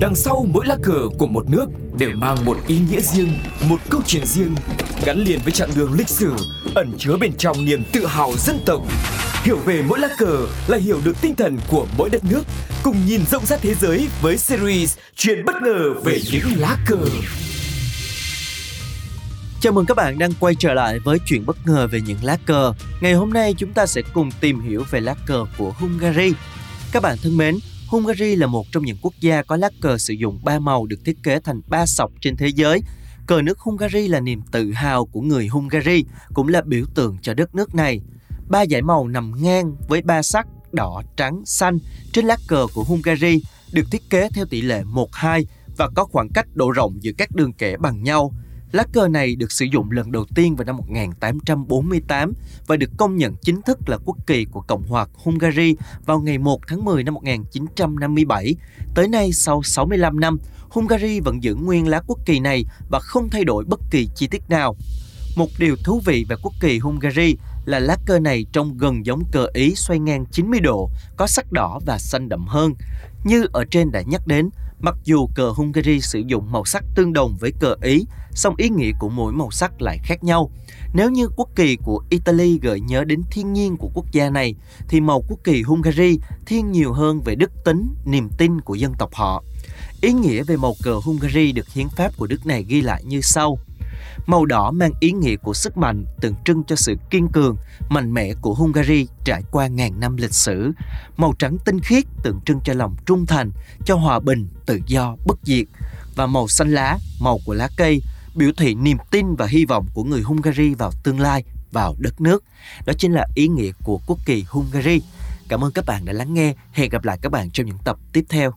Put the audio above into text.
Đằng sau mỗi lá cờ của một nước đều mang một ý nghĩa riêng, một câu chuyện riêng, gắn liền với chặng đường lịch sử, ẩn chứa bên trong niềm tự hào dân tộc. Hiểu về mỗi lá cờ là hiểu được tinh thần của mỗi đất nước, cùng nhìn rộng rãi thế giới với series Chuyện bất ngờ về những lá cờ. Chào mừng các bạn đang quay trở lại với chuyện bất ngờ về những lá cờ. Ngày hôm nay chúng ta sẽ cùng tìm hiểu về lá cờ của Hungary. Các bạn thân mến, Hungary là một trong những quốc gia có lá cờ sử dụng ba màu được thiết kế thành ba sọc trên thế giới. Cờ nước Hungary là niềm tự hào của người Hungary, cũng là biểu tượng cho đất nước này. Ba dải màu nằm ngang với ba sắc đỏ, trắng, xanh trên lá cờ của Hungary được thiết kế theo tỷ lệ 1-2 và có khoảng cách độ rộng giữa các đường kẻ bằng nhau – Lá cờ này được sử dụng lần đầu tiên vào năm 1848 và được công nhận chính thức là quốc kỳ của Cộng hòa Hungary vào ngày 1 tháng 10 năm 1957. Tới nay, sau 65 năm, Hungary vẫn giữ nguyên lá quốc kỳ này và không thay đổi bất kỳ chi tiết nào. Một điều thú vị về quốc kỳ Hungary là lá cờ này trông gần giống cờ Ý xoay ngang 90 độ, có sắc đỏ và xanh đậm hơn. Như ở trên đã nhắc đến, Mặc dù cờ Hungary sử dụng màu sắc tương đồng với cờ Ý, song ý nghĩa của mỗi màu sắc lại khác nhau. Nếu như quốc kỳ của Italy gợi nhớ đến thiên nhiên của quốc gia này, thì màu quốc kỳ Hungary thiên nhiều hơn về đức tính, niềm tin của dân tộc họ. Ý nghĩa về màu cờ Hungary được hiến pháp của nước này ghi lại như sau. Màu đỏ mang ý nghĩa của sức mạnh, tượng trưng cho sự kiên cường, mạnh mẽ của Hungary trải qua ngàn năm lịch sử. Màu trắng tinh khiết tượng trưng cho lòng trung thành, cho hòa bình, tự do, bất diệt. Và màu xanh lá, màu của lá cây, biểu thị niềm tin và hy vọng của người Hungary vào tương lai, vào đất nước. Đó chính là ý nghĩa của quốc kỳ Hungary. Cảm ơn các bạn đã lắng nghe. Hẹn gặp lại các bạn trong những tập tiếp theo.